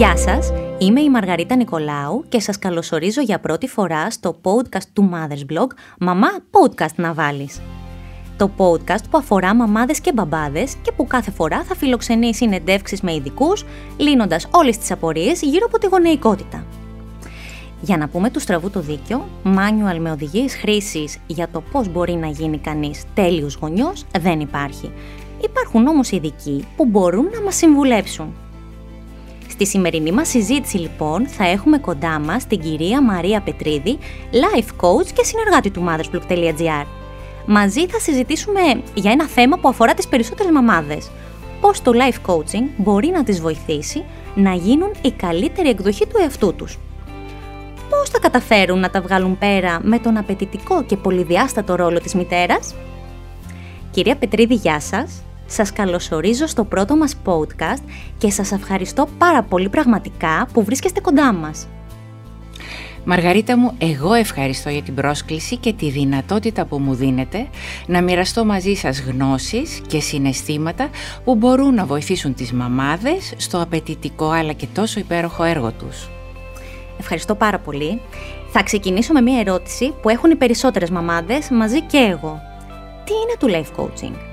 Γεια σας, είμαι η Μαργαρίτα Νικολάου και σας καλωσορίζω για πρώτη φορά στο podcast του Mothers Blog «Μαμά Podcast να βάλεις». Το podcast που αφορά μαμάδες και μπαμπάδες και που κάθε φορά θα φιλοξενεί συνεντεύξεις με ειδικούς, λύνοντας όλες τις απορίες γύρω από τη γονεϊκότητα. Για να πούμε του στραβού το δίκιο, manual με οδηγίες χρήσης για το πώς μπορεί να γίνει κανείς τέλειος γονιός δεν υπάρχει. Υπάρχουν όμως ειδικοί που μπορούν να μας συμβουλέψουν. Στη σημερινή μας συζήτηση λοιπόν θα έχουμε κοντά μας την κυρία Μαρία Πετρίδη, life coach και συνεργάτη του mothersblog.gr. Μαζί θα συζητήσουμε για ένα θέμα που αφορά τις περισσότερες μαμάδες. Πώς το life coaching μπορεί να τις βοηθήσει να γίνουν η καλύτερη εκδοχή του εαυτού τους. Πώς θα καταφέρουν να τα βγάλουν πέρα με τον απαιτητικό και πολυδιάστατο ρόλο της μητέρας. Κυρία Πετρίδη, γεια σας. Σας καλωσορίζω στο πρώτο μας podcast και σας ευχαριστώ πάρα πολύ πραγματικά που βρίσκεστε κοντά μας. Μαργαρίτα μου, εγώ ευχαριστώ για την πρόσκληση και τη δυνατότητα που μου δίνετε να μοιραστώ μαζί σας γνώσεις και συναισθήματα που μπορούν να βοηθήσουν τις μαμάδες στο απαιτητικό αλλά και τόσο υπέροχο έργο τους. Ευχαριστώ πάρα πολύ. Θα ξεκινήσω με μία ερώτηση που έχουν οι περισσότερες μαμάδες μαζί και εγώ. Τι είναι το life coaching?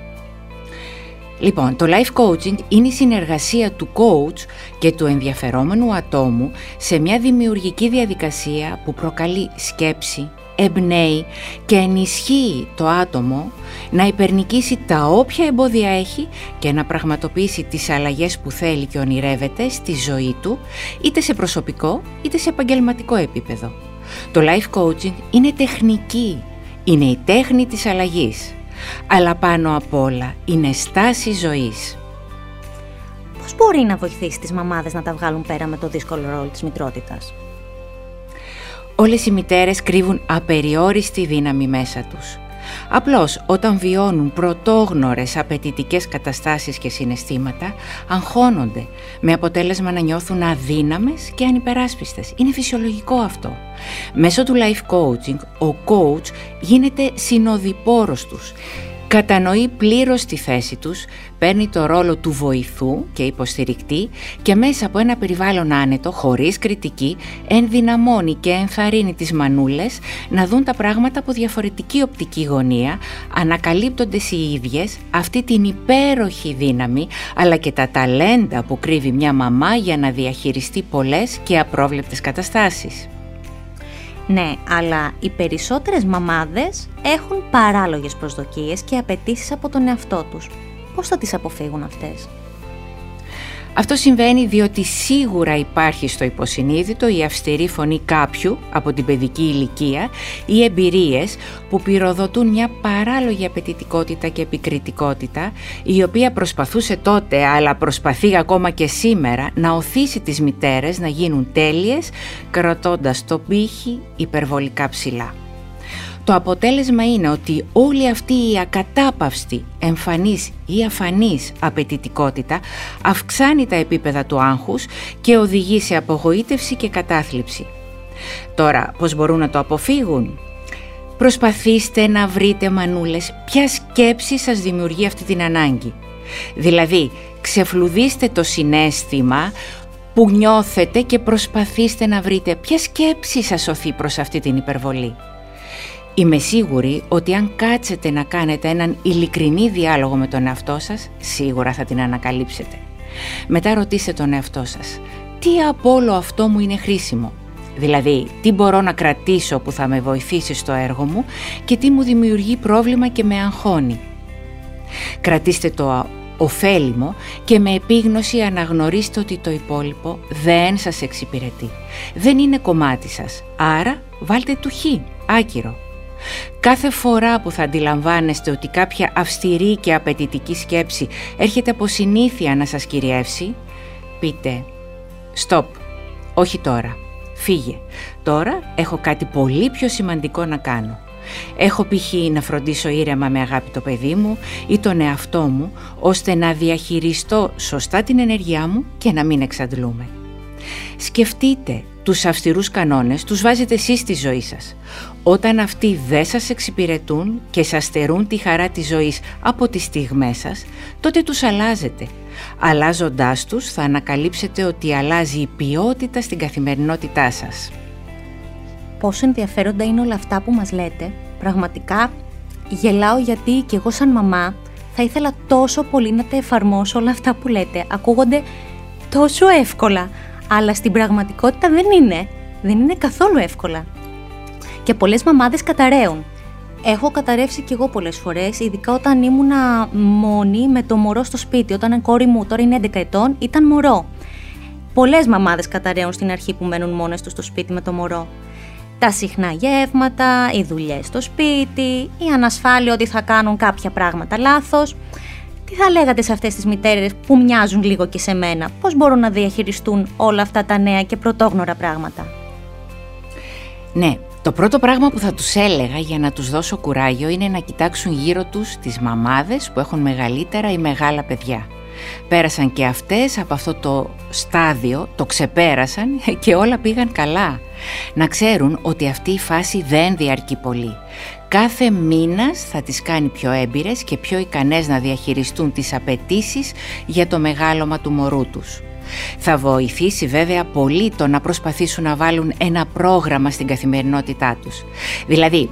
Λοιπόν, το life coaching είναι η συνεργασία του coach και του ενδιαφερόμενου ατόμου σε μια δημιουργική διαδικασία που προκαλεί σκέψη, εμπνέει και ενισχύει το άτομο να υπερνικήσει τα όποια εμπόδια έχει και να πραγματοποιήσει τις αλλαγές που θέλει και ονειρεύεται στη ζωή του είτε σε προσωπικό είτε σε επαγγελματικό επίπεδο. Το life coaching είναι τεχνική, είναι η τέχνη της αλλαγής αλλά πάνω απ' όλα είναι στάση ζωής. Πώς μπορεί να βοηθήσει τις μαμάδες να τα βγάλουν πέρα με το δύσκολο ρόλο της μητρότητας; Όλες οι μητέρες κρύβουν απεριόριστη δύναμη μέσα τους. Απλώς όταν βιώνουν πρωτόγνωρες απαιτητικές καταστάσεις και συναισθήματα, αγχώνονται, με αποτέλεσμα να νιώθουν αδύναμες και ανυπεράσπιστες. Είναι φυσιολογικό αυτό. Μέσω του life coaching, ο coach γίνεται συνοδοιπόρος τους Κατανοεί πλήρως τη θέση τους, παίρνει το ρόλο του βοηθού και υποστηρικτή και μέσα από ένα περιβάλλον άνετο, χωρίς κριτική, ενδυναμώνει και ενθαρρύνει τις μανούλες να δουν τα πράγματα από διαφορετική οπτική γωνία, ανακαλύπτοντας οι ίδιες αυτή την υπέροχη δύναμη, αλλά και τα ταλέντα που κρύβει μια μαμά για να διαχειριστεί πολλές και απρόβλεπτες καταστάσεις. Ναι, αλλά οι περισσότερες μαμάδες έχουν παράλογες προσδοκίες και απαιτήσεις από τον εαυτό τους. Πώς θα τις αποφύγουν αυτές; Αυτό συμβαίνει διότι σίγουρα υπάρχει στο υποσυνείδητο η αυστηρή φωνή κάποιου από την παιδική ηλικία ή εμπειρίες που πυροδοτούν μια παράλογη απαιτητικότητα και επικριτικότητα η οποία προσπαθούσε τότε αλλά προσπαθεί ακόμα και σήμερα να οθήσει τις μητέρες να γίνουν τέλειες κρατώντας το πύχη υπερβολικά ψηλά. Το αποτέλεσμα είναι ότι όλη αυτή η ακατάπαυστη, εμφανής ή αφανής απαιτητικότητα αυξάνει τα επίπεδα του άγχους και οδηγεί σε απογοήτευση και κατάθλιψη. Τώρα, πώς μπορούν να το αποφύγουν; Προσπαθήστε να βρείτε μανούλες ποια σκέψη σας δημιουργεί αυτή την ανάγκη. Δηλαδή, ξεφλουδίστε το συνέστημα που νιώθετε και προσπαθήστε να βρείτε ποια σκέψη σας σωθεί προς αυτή την υπερβολή. Είμαι σίγουρη ότι αν κάτσετε να κάνετε έναν ειλικρινή διάλογο με τον εαυτό σας, σίγουρα θα την ανακαλύψετε. Μετά ρωτήστε τον εαυτό σας, τι από όλο αυτό μου είναι χρήσιμο; Δηλαδή, τι μπορώ να κρατήσω που θα με βοηθήσει στο έργο μου και τι μου δημιουργεί πρόβλημα και με αγχώνει; Κρατήστε το ωφέλιμο και με επίγνωση αναγνωρίστε ότι το υπόλοιπο δεν σας εξυπηρετεί. Δεν είναι κομμάτι σας, άρα βάλτε του χ, άκυρο. Κάθε φορά που θα αντιλαμβάνεστε ότι κάποια αυστηρή και απαιτητική σκέψη έρχεται από συνήθεια να σας κυριεύσει, πείτε «Στοπ, όχι τώρα, φύγε, τώρα έχω κάτι πολύ πιο σημαντικό να κάνω». Έχω π.χ. να φροντίσω ήρεμα με αγάπη το παιδί μου ή τον εαυτό μου, ώστε να διαχειριστώ σωστά την ενέργειά μου και να μην εξαντλούμε. Σκεφτείτε τους αυστηρούς κανόνες, τους βάζετε εσείς στη ζωή σας. Όταν αυτοί δεν σας εξυπηρετούν και σας στερούν τη χαρά της ζωής από τις στιγμές σας, τότε τους αλλάζετε. Αλλάζοντάς τους θα ανακαλύψετε ότι αλλάζει η ποιότητα στην καθημερινότητά σας. Πόσο ενδιαφέροντα είναι όλα αυτά που μας λέτε. Πραγματικά γελάω γιατί και εγώ σαν μαμά θα ήθελα τόσο πολύ να τα εφαρμόσω όλα αυτά που λέτε. Ακούγονται τόσο εύκολα, αλλά στην πραγματικότητα δεν είναι. Δεν είναι καθόλου εύκολα. Και πολλές μαμάδες καταραίουν. Έχω καταρρεύσει κι εγώ πολλές φορές, ειδικά όταν ήμουνα μόνη με το μωρό στο σπίτι. Όταν η κόρη μου τώρα είναι 11 ετών, ήταν μωρό. Πολλές μαμάδες καταραίουν στην αρχή που μένουν μόνες τους στο σπίτι με το μωρό. Τα συχνά γεύματα, οι δουλειές στο σπίτι, η ανασφάλεια ότι θα κάνουν κάποια πράγματα λάθος. Τι θα λέγατε σε αυτές τις μητέρες που μοιάζουν λίγο και σε μένα, πώς μπορούν να διαχειριστούν όλα αυτά τα νέα και πρωτόγνωρα πράγματα; Ναι, το πρώτο πράγμα που θα τους έλεγα για να τους δώσω κουράγιο είναι να κοιτάξουν γύρω τους τις μαμάδες που έχουν μεγαλύτερα ή μεγάλα παιδιά. Πέρασαν και αυτές από αυτό το στάδιο, το ξεπέρασαν και όλα πήγαν καλά. Να ξέρουν ότι αυτή η φάση δεν διαρκεί πολύ. Κάθε μήνας θα τις κάνει πιο έμπειρες και πιο ικανές να διαχειριστούν τις απαιτήσεις για το μεγάλωμα του μωρού τους. Θα βοηθήσει βέβαια πολύ το να προσπαθήσουν να βάλουν ένα πρόγραμμα στην καθημερινότητά τους. Δηλαδή,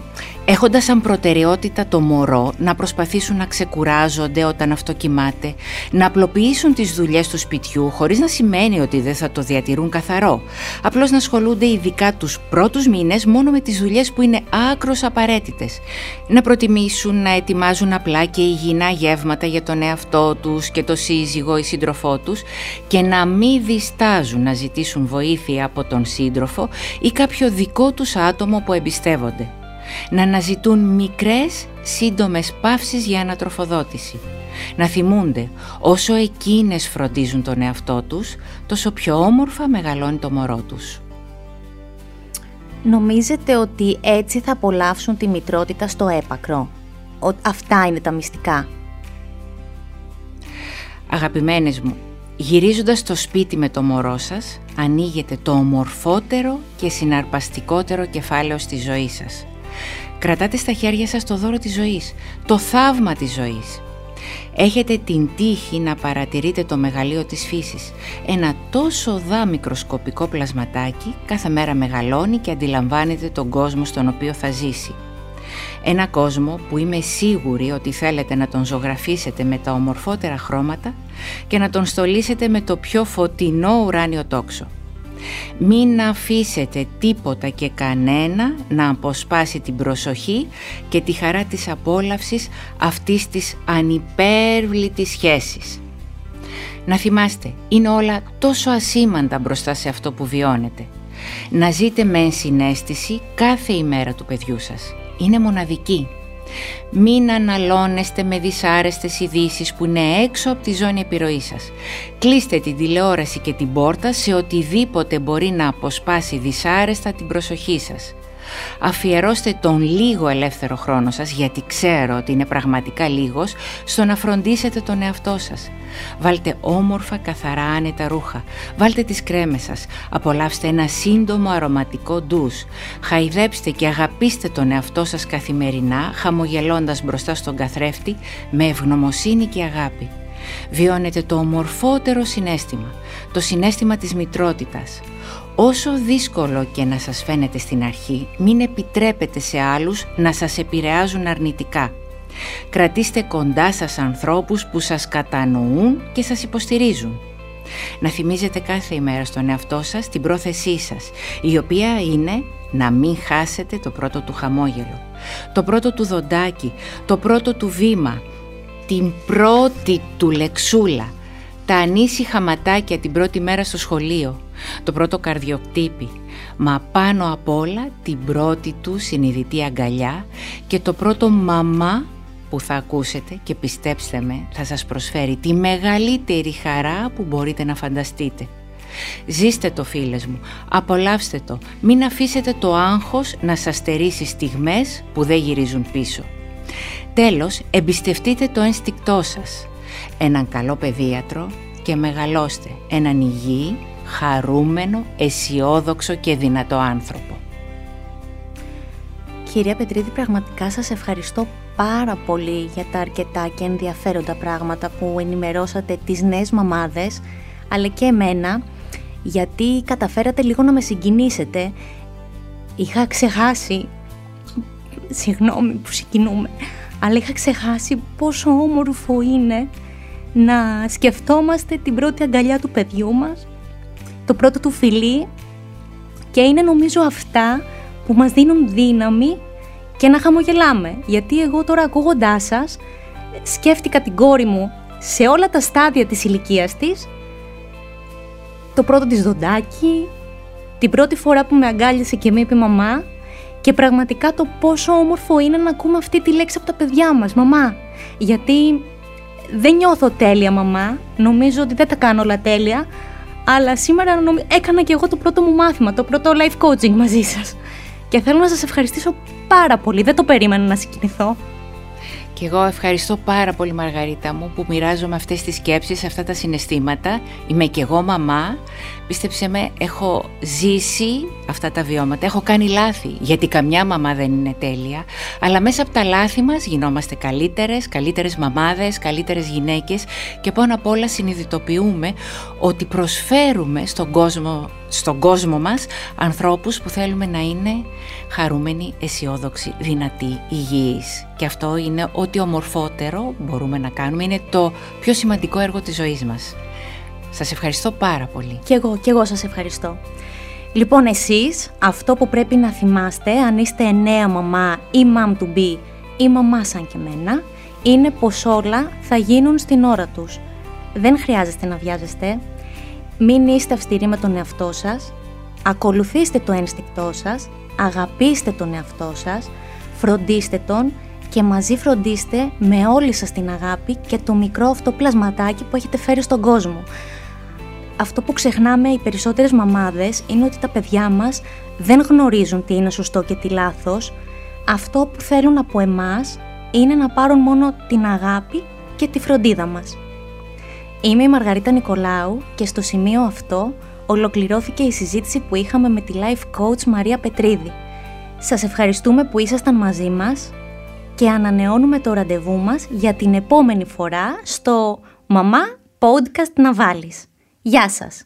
έχοντας σαν προτεραιότητα το μωρό να προσπαθήσουν να ξεκουράζονται όταν αυτό κοιμάται, να απλοποιήσουν τις δουλειές του σπιτιού χωρίς να σημαίνει ότι δεν θα το διατηρούν καθαρό. Απλώς να ασχολούνται ειδικά τους πρώτους μήνες μόνο με τις δουλειές που είναι άκρος απαραίτητες. Να προτιμήσουν να ετοιμάζουν απλά και υγιεινά γεύματα για τον εαυτό τους και το σύζυγο ή σύντροφό τους και να μην διστάζουν να ζητήσουν βοήθεια από τον σύντροφο ή κάποιο δικό τους άτομο που εμπιστεύονται να αναζητούν μικρές σύντομες παύσεις για ανατροφοδότηση. Να θυμούνται όσο εκείνες φροντίζουν τον εαυτό τους, τόσο πιο όμορφα μεγαλώνει το μωρό τους. Νομίζετε ότι έτσι θα απολαύσουν τη μητρότητα στο έπακρο; Αυτά είναι τα μυστικά. Αγαπημένες μου, γυρίζοντας στο σπίτι με το μωρό σας, ανοίγετε το ομορφότερο και συναρπαστικότερο κεφάλαιο στη ζωή σας. Κρατάτε στα χέρια σας το δώρο της ζωής, το θαύμα της ζωής. Έχετε την τύχη να παρατηρείτε το μεγαλείο της φύσης. Ένα τόσο δά μικροσκοπικό πλασματάκι κάθε μέρα μεγαλώνει και αντιλαμβάνεται τον κόσμο στον οποίο θα ζήσει. Ένα κόσμο που είμαι σίγουρη ότι θέλετε να τον ζωγραφίσετε με τα ομορφότερα χρώματα και να τον στολίσετε με το πιο φωτεινό ουράνιο τόξο. Μην αφήσετε τίποτα και κανένα να αποσπάσει την προσοχή και τη χαρά της απόλαυσης αυτής της ανυπέρβλητης σχέσης. Να θυμάστε, είναι όλα τόσο ασήμαντα μπροστά σε αυτό που βιώνετε. Να ζείτε με ενσυναίσθηση κάθε ημέρα του παιδιού σας. Είναι μοναδική. Μην αναλώνεστε με δυσάρεστες ειδήσεις που είναι έξω από τη ζώνη επιρροής σας. Κλείστε την τηλεόραση και την πόρτα σε οτιδήποτε μπορεί να αποσπάσει δυσάρεστα την προσοχή σας. Αφιερώστε τον λίγο ελεύθερο χρόνο σας, γιατί ξέρω ότι είναι πραγματικά λίγος, στο να φροντίσετε τον εαυτό σας. Βάλτε όμορφα καθαρά άνετα ρούχα. Βάλτε τις κρέμες σας. Απολαύστε ένα σύντομο αρωματικό ντους. Χαϊδέψτε και αγαπήστε τον εαυτό σας καθημερινά, χαμογελώντας μπροστά στον καθρέφτη, με ευγνωμοσύνη και αγάπη. Βιώνετε το ομορφότερο συνέστημα, το συνέστημα της μητρότητας. Όσο δύσκολο και να σας φαίνεται στην αρχή, μην επιτρέπετε σε άλλους να σας επηρεάζουν αρνητικά. Κρατήστε κοντά σας ανθρώπους που σας κατανοούν και σας υποστηρίζουν. Να θυμίζετε κάθε ημέρα στον εαυτό σας την πρόθεσή σας, η οποία είναι να μην χάσετε το πρώτο του χαμόγελο, το πρώτο του δοντάκι, το πρώτο του βήμα, την πρώτη του λεξούλα, τα ανήσυχα ματάκια την πρώτη μέρα στο σχολείο, το πρώτο καρδιοκτύπη, μα πάνω απ' όλα την πρώτη του συνειδητή αγκαλιά και το πρώτο μαμά που θα ακούσετε και πιστέψτε με θα σας προσφέρει τη μεγαλύτερη χαρά που μπορείτε να φανταστείτε. Ζήστε το φίλες μου, απολαύστε το, μην αφήσετε το άγχος να σας στερήσει στιγμές που δεν γυρίζουν πίσω. Τέλος, εμπιστευτείτε το ένστικτό σας, έναν καλό παιδίατρο και μεγαλώστε έναν υγιή, χαρούμενο, αισιόδοξο και δυνατό άνθρωπο. Κυρία Πετρίδη, πραγματικά σας ευχαριστώ πάρα πολύ για τα αρκετά και ενδιαφέροντα πράγματα που ενημερώσατε τις νέες μαμάδες, αλλά και εμένα, γιατί καταφέρατε λίγο να με συγκινήσετε. Είχα ξεχάσει, συγγνώμη που συγκινούμε, αλλά είχα ξεχάσει πόσο όμορφο είναι να σκεφτόμαστε την πρώτη αγκαλιά του παιδιού μας, το πρώτο του φιλί και είναι νομίζω αυτά που μας δίνουν δύναμη και να χαμογελάμε. Γιατί εγώ τώρα ακούγοντά σας σκέφτηκα την κόρη μου σε όλα τα στάδια της ηλικίας της, το πρώτο της δοντάκι, την πρώτη φορά που με αγκάλιασε και με είπε μαμά και πραγματικά το πόσο όμορφο είναι να ακούμε αυτή τη λέξη από τα παιδιά μας, μαμά. Γιατί δεν νιώθω τέλεια μαμά, νομίζω ότι δεν τα κάνω όλα τέλεια, αλλά σήμερα έκανα και εγώ το πρώτο μου μάθημα, το πρώτο life coaching μαζί σας. Και θέλω να σας ευχαριστήσω πάρα πολύ, δεν το περίμενα να συγκινηθώ. Και εγώ ευχαριστώ πάρα πολύ Μαργαρίτα μου που μοιράζομαι αυτές τις σκέψεις, αυτά τα συναισθήματα. Είμαι και εγώ μαμά. Πίστεψε με, έχω ζήσει αυτά τα βιώματα. Έχω κάνει λάθη, γιατί καμιά μαμά δεν είναι τέλεια. Αλλά μέσα από τα λάθη μας γινόμαστε καλύτερες, καλύτερες μαμάδες, καλύτερες γυναίκες και πάνω απ' όλα συνειδητοποιούμε ότι προσφέρουμε στον κόσμο, στον κόσμο μας ανθρώπους που θέλουμε να είναι χαρούμενοι, αισιόδοξοι, δυνατοί, υγιείς. Και αυτό είναι ό,τι ομορφότερο μπορούμε να κάνουμε. Είναι το πιο σημαντικό έργο της ζωής μας. Σας ευχαριστώ πάρα πολύ. Κι εγώ, κι εγώ σας ευχαριστώ. Λοιπόν, εσείς αυτό που πρέπει να θυμάστε, αν είστε νέα μαμά ή mom to be ή μαμά σαν και μένα, είναι πως όλα θα γίνουν στην ώρα τους. Δεν χρειάζεστε να βιάζεστε. Μην είστε αυστηροί με τον εαυτό σας. Ακολουθήστε το ένστικτό σας. Αγαπήστε τον εαυτό σας. Φροντίστε τον και μαζί φροντίστε με όλη σας την αγάπη και το μικρό αυτό πλασματάκι που έχετε φέρει στον κόσμο. Αυτό που ξεχνάμε οι περισσότερες μαμάδες είναι ότι τα παιδιά μας δεν γνωρίζουν τι είναι σωστό και τι λάθος. Αυτό που θέλουν από εμάς είναι να πάρουν μόνο την αγάπη και τη φροντίδα μας. Είμαι η Μαργαρίτα Νικολάου και στο σημείο αυτό ολοκληρώθηκε η συζήτηση που είχαμε με τη life coach Μαρία Πετρίδη. Σας ευχαριστούμε που ήσασταν μαζί μας και ανανεώνουμε το ραντεβού μας για την επόμενη φορά στο «Μαμά Podcast να βάλεις». Γεια σας!